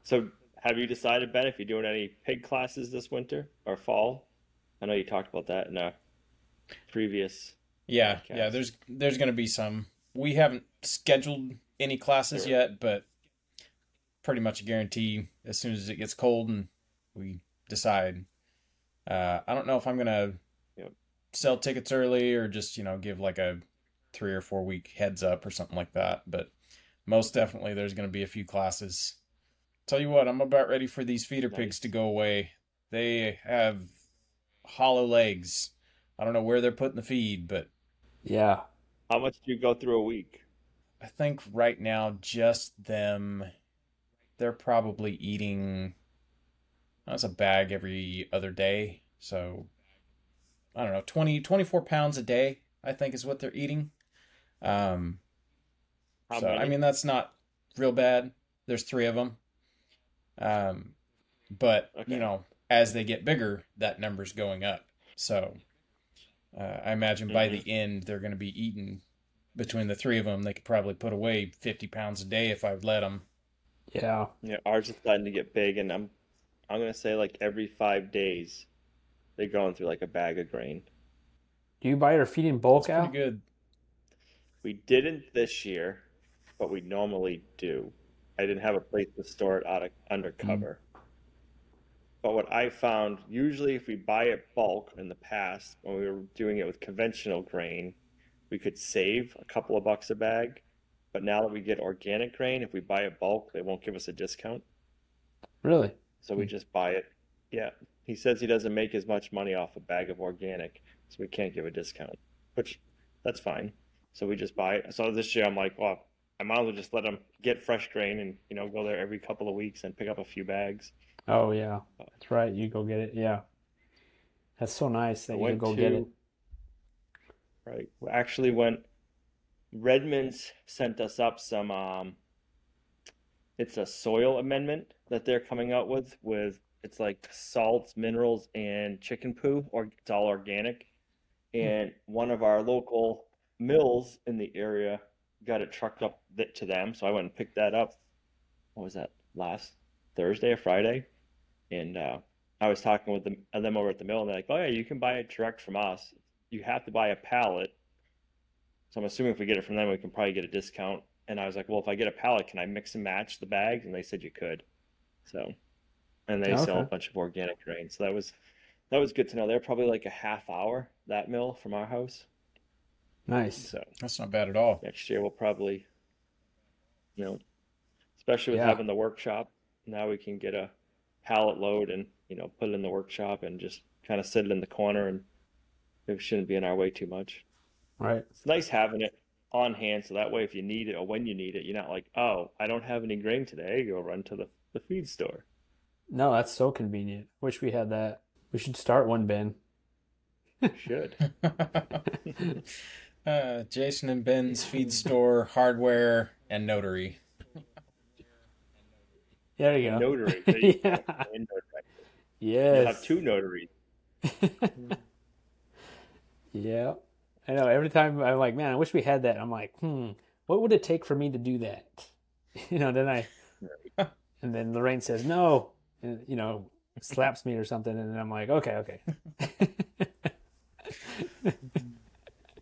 So have you decided, Ben, if you're doing any pig classes this winter or fall? I know you talked about that in a previous. Yeah, Podcast. yeah. There's there's gonna be some. We haven't scheduled any classes Sure. yet, but pretty much a guarantee as soon as it gets cold and we decide. Uh, I don't know if I'm gonna Yep. sell tickets early or just you know give like a three or four week heads up or something like that. But most definitely there's gonna be a few classes. Tell you what, I'm about ready for these feeder pigs to go away. They have hollow legs. I don't know where they're putting the feed, but Yeah. How much do you go through a week? I think right now just them they're probably eating that's a bag every other day. So I don't know, 20 24 pounds a day, I think is what they're eating. Um How so I mean that's not real bad. There's 3 of them. Um but Okay. you know, as they get bigger, that number's going up. So uh, I imagine by Mhm. the end they're going to be eating between the three of them. They could probably put away 50 pounds a day if I would let them. Yeah. Yeah, ours is starting to get big, and I'm I'm gonna say like every five days they're going through like a bag of grain. Do you buy your feed in bulk It's out? pretty good. We didn't this year, but we normally do. I didn't have a place to store it out of under cover. But what I found, usually if we buy it bulk in the past, when we were doing it with conventional grain, we could save a couple of bucks a bag. But now that we get organic grain, if we buy it bulk, they won't give us a discount. Really? So we Hmm. just buy it. Yeah. He says he doesn't make as much money off a bag of organic, so we can't give a discount, which that's fine. So we just buy it. So this year I'm like, well, I might as well just let him get fresh grain and, you know, go there every couple of weeks and pick up a few bags. Oh yeah. That's right. You go get it. Yeah. That's so nice that I you go get it. right. We actually went, Redmond's sent us up some, um, it's a soil amendment that they're coming out with, with it's like salts, minerals, and chicken poo, or it's all organic. And one of our local mills in the area got it trucked up to them, so I went and picked that up. What was that? Last Thursday or Friday? And uh, I was talking with them, uh, them over at the mill, and they're like, "Oh yeah, you can buy it direct from us. You have to buy a pallet." So I'm assuming if we get it from them, we can probably get a discount. And I was like, "Well, if I get a pallet, can I mix and match the bags?" And they said you could. So, and they sell a bunch of organic grain. So that was that was good to know. They're probably like a half hour that mill from our house. Nice. So That's not bad at all. next year we'll probably, you know, especially with Yeah. having the workshop, now we can get a pallet load and, you know, put it in the workshop and just kind of sit it in the corner and it shouldn't be in our way too much. Right. It's nice having it on hand so that way if you need it or when you need it, you're not like, oh, I don't have any grain today. Go run to the, the feed store. No, that's so convenient. Wish we had that. We should start one, Ben. Should. uh, Jason and Ben's feed store, hardware, and notary. There you go. Notary. There you go. Yeah. And notary. Yes. You'll have two notaries. yeah. I know. Every time I'm like, man, I wish we had that. I'm like, hmm, what would it take for me to do that? You know, then I, and then Lorraine says no, and you know, slaps me or something, and then I'm like, okay, okay.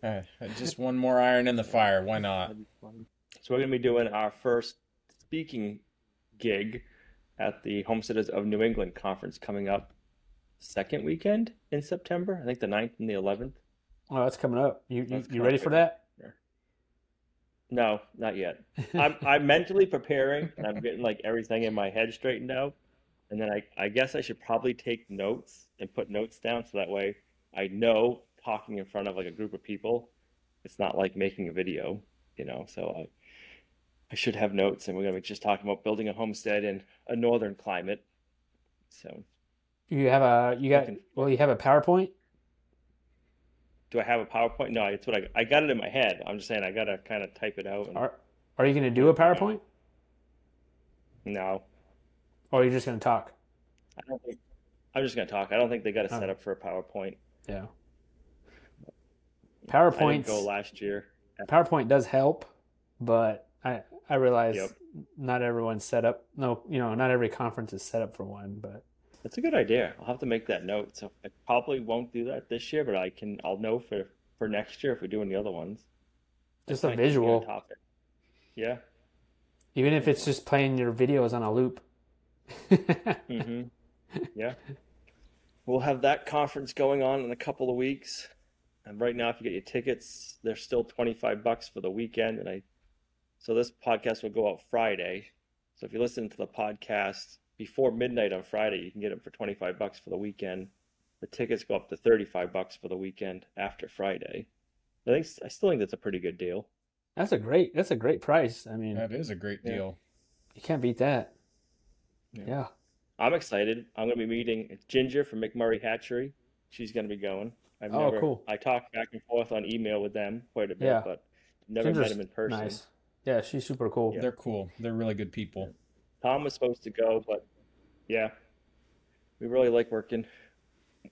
Uh, just one more iron in the fire. Why not? That'd be fun. So we're gonna be doing our first speaking gig at the Homesteaders of New England conference coming up second weekend in September. I think the 9th and the 11th. oh, that's coming up. You you, you ready for that? No, not yet. I'm I'm mentally preparing and I'm getting like everything in my head straightened out. And then I, I guess I should probably take notes and put notes down so that way I know talking in front of like a group of people, it's not like making a video, you know. So I should have notes and we're gonna be just talking about building a homestead in a northern climate. So You have a you got Okay. well, you have a PowerPoint. do I have a PowerPoint? No, it's what I I got it in my head. I'm just saying I gotta kind of type it out. And, Are are you going to do a PowerPoint, no, or are you just going to talk? I don't think. I'm just gonna talk. I don't think they got a Oh. setup for a PowerPoint. Yeah. PowerPoint go last year. PowerPoint does help, but I I realize Yep. not everyone's set up. No, you know, not every conference is set up for one. But That's a good idea. I'll have to make that note. So I probably won't do that this year, but I can. I'll know for for next year if we're doing the other ones. just a Might be good visual, topic. Yeah. even if it's just playing your videos on a loop. hmm Yeah. We'll have that conference going on in a couple of weeks. And right now, if you get your tickets, they're still 25 bucks for the weekend. And I, so this podcast will go out Friday. So if you listen to the podcast before midnight on Friday, you can get them for 25 bucks for the weekend. The tickets go up to 35 bucks for the weekend after Friday. I think, I still think that's a pretty good deal. That's a great. That's a great price. I mean, That is a great Yeah. deal. you can't beat that. Yeah. Yeah. I'm excited. I'm going to be meeting Ginger from McMurray Hatchery. She's going to be going. I've Oh, never, cool. I talked back and forth on email with them quite a bit, Yeah. but never met Ginger's him in person. Nice. Yeah, she's super cool. Yeah. They're cool. They're really good people. Tom was supposed to go, but yeah, we really like working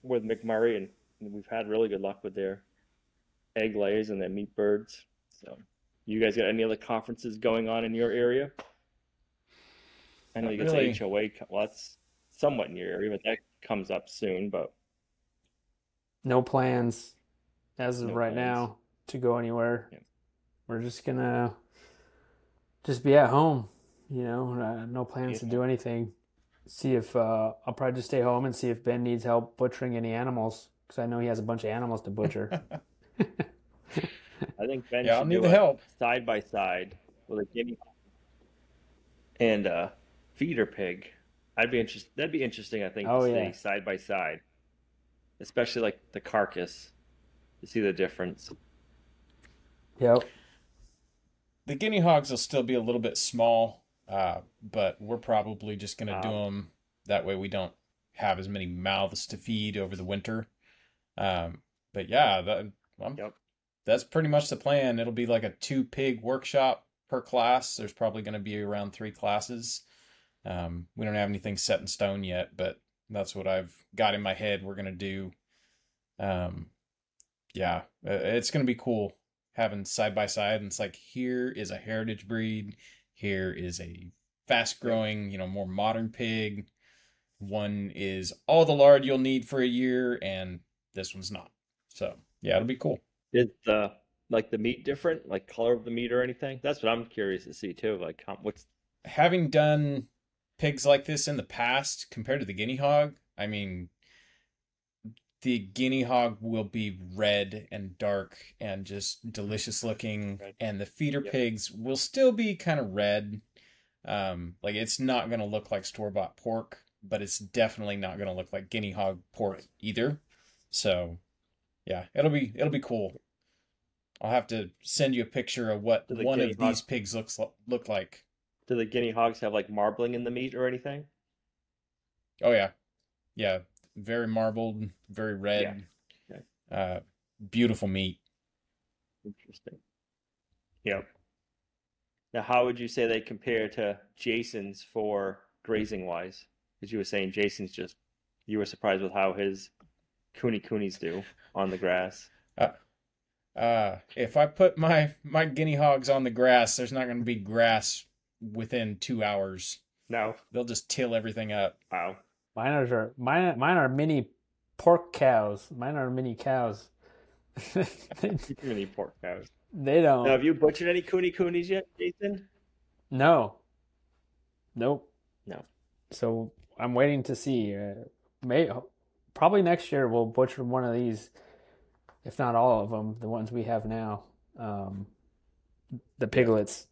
with McMurray, and we've had really good luck with their egg layers and their meat birds. So, you guys got any other conferences going on in your area? I know Not you get really. the HOA. Well, that's somewhat in your area, but that comes up soon. But No plans as of No right plans. now to go anywhere. Yeah. We're just gonna just be at home. You know, uh, no plans to do anything. See if uh, I'll probably just stay home and see if Ben needs help butchering any animals because I know he has a bunch of animals to butcher. I think Ben Yeah, should need do the help. side by side with a guinea hog and a feeder pig. I'd be interested. That'd be interesting. I think Oh, to yeah. see side by side, especially like the carcass to see the difference. yep. The guinea hogs will still be a little bit small, uh, but we're probably just going to do them that way we don't have as many mouths to feed over the winter. Um, but yeah, that, I'm- Yep. that's pretty much the plan. It'll be like a two pig workshop per class. There's probably going to be around three classes. Um, we don't have anything set in stone yet, but that's what I've got in my head we're going to do. Um, yeah, it's going to be cool having side by side. And it's like, here is a heritage breed. Here is a fast growing, you know, more modern pig. One is all the lard you'll need for a year, and this one's not. So, yeah, it'll be cool. Is the like the meat different, like color of the meat or anything? That's what I'm curious to see too. Like, how, what's having done pigs like this in the past compared to the guinea hog, I mean, the guinea hog will be red and dark and just delicious looking, Right. and the feeder Yep. pigs will still be kind of red. Um, like it's not gonna look like store bought pork, but it's definitely not gonna look like guinea hog pork Right. either. So, yeah, it'll be it'll be cool. I'll have to send you a picture of what one of hog- these pigs looks look like. do the guinea hogs have like marbling in the meat or anything? Oh yeah, yeah. Very marbled, very red. Yeah. Uh, beautiful meat. Interesting. Yep. Now, how would you say they compare to Jason's for grazing wise? Because you were saying Jason's just you were surprised with how his Kunekunes do on the grass. Uh, if I put my my guinea hogs on the grass, there's not going to be grass within two hours. No. They'll just till everything up. Wow. Mine are mine. Mine are mini pork cows. Mine are mini cows. Mini pork cows. they don't. Now, have you butchered any Kunekunes yet, Jason? No. Nope. No. So I'm waiting to see. Uh, may probably next year we'll butcher one of these, if not all of them, the ones we have now. Um, the piglets.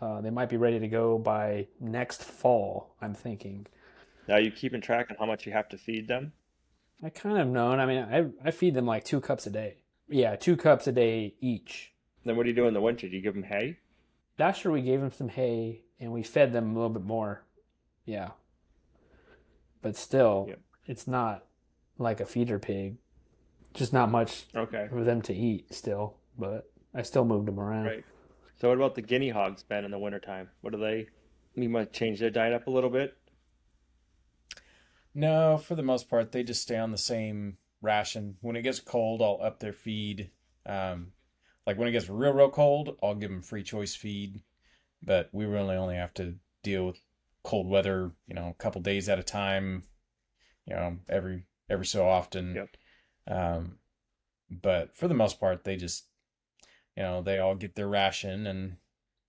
Uh, they might be ready to go by next fall. I'm thinking. Now, are you keeping track on how much you have to feed them? I kind of known. I mean, I I feed them like two cups a day. Yeah, two cups a day each. Then what do you do in the winter? Do you give them hay? Last year we gave them some hay and we fed them a little bit more. Yeah. But still, Yep. it's not like a feeder pig. Just not much Okay. for them to eat still, but I still moved them around. Right. So what about the guinea hogs, Ben, in the wintertime? What do they? You might change their diet up a little bit. No, for the most part, they just stay on the same ration. When it gets cold, I'll up their feed. Um, like when it gets real, real cold, I'll give them free choice feed. But we really only have to deal with cold weather, you know, a couple days at a time. You know, every every so often. Yep. Um, but for the most part, they just, you know, they all get their ration and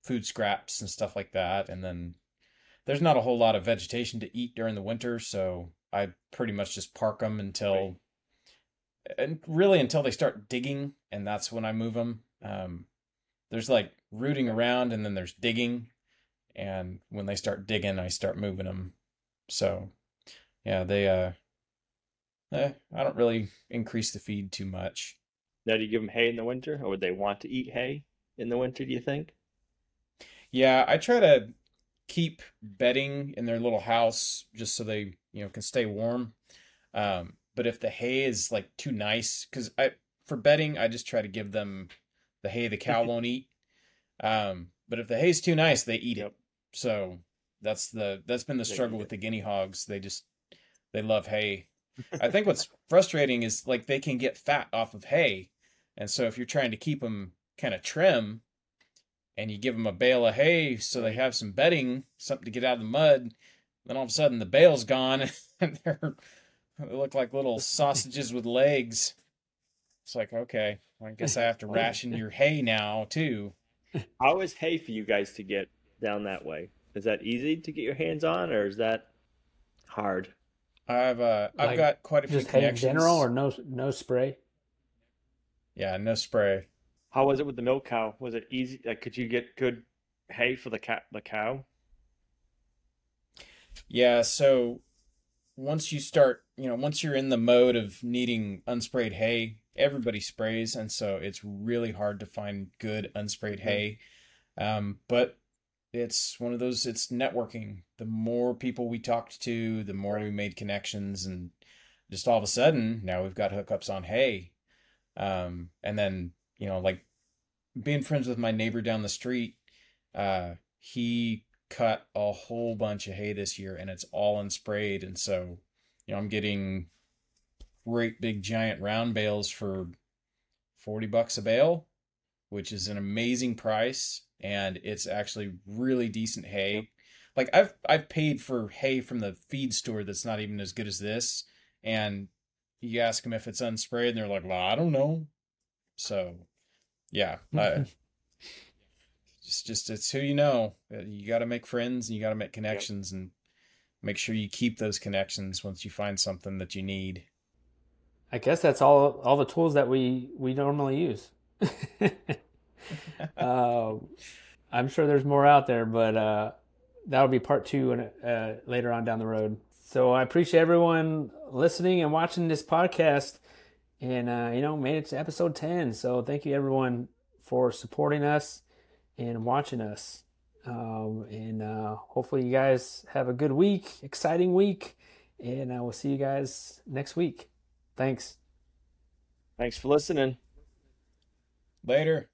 food scraps and stuff like that, and then there's not a whole lot of vegetation to eat during the winter, so I pretty much just park them until, and really until they start digging, and that's when I move them. Um, there's like rooting around, and then there's digging, and when they start digging, I start moving them. So, yeah, they uh, eh, I don't really increase the feed too much. Now, do you give them hay in the winter, or would they want to eat hay in the winter? Do you think? Yeah, I try to keep bedding in their little house just so they, you know, can stay warm. Um, but if the hay is like too nice, because I for bedding, I just try to give them the hay the cow won't eat. Um, but if the hay's too nice, they eat it. So that's the that's been the struggle with the guinea hogs. They just they love hay. I think what's frustrating is like they can get fat off of hay, and so if you're trying to keep them kind of trim, and you give them a bale of hay so they have some bedding, something to get out of the mud, then all of a sudden the bale's gone and they're they look like little sausages with legs. It's like okay, I guess I have to ration your hay now too. How is hay for you guys to get down that way? Is that easy to get your hands on, or is that hard? I've uh I've Like, got quite a few Just hay in connections. general or no no spray? yeah, no spray. How was it with the milk cow? Was it easy? Like, could you get good hay for the cat, the cow? Yeah, so once you start, you know, once you're in the mode of needing unsprayed hay, everybody sprays, and so it's really hard to find good unsprayed hay. Um, but it's one of those, it's networking. The more people we talked to, the more we made connections, and just all of a sudden, now we've got hookups on hay. Um, and then, you know, like being friends with my neighbor down the street, uh, he cut a whole bunch of hay this year and it's all unsprayed and so you know i'm getting great big giant round bales for 40 bucks a bale which is an amazing price and it's actually really decent hay. Like i've i've paid for hay from the feed store that's not even as good as this and you ask them if it's unsprayed and they're like well i don't know. So yeah I, it's just it's who you know. Uh, You got to make friends and you got to make connections and make sure you keep those connections once you find something that you need. I guess that's all all the tools that we we normally use. uh, I'm sure there's more out there, but uh, that'll be part two and uh, later on down the road. So I appreciate everyone listening and watching this podcast, and uh, you know made it to episode ten. So thank you everyone for supporting us and watching us. Um, and uh, hopefully you guys have a good week, exciting week, and I will see you guys next week. Thanks. Thanks for listening. Later.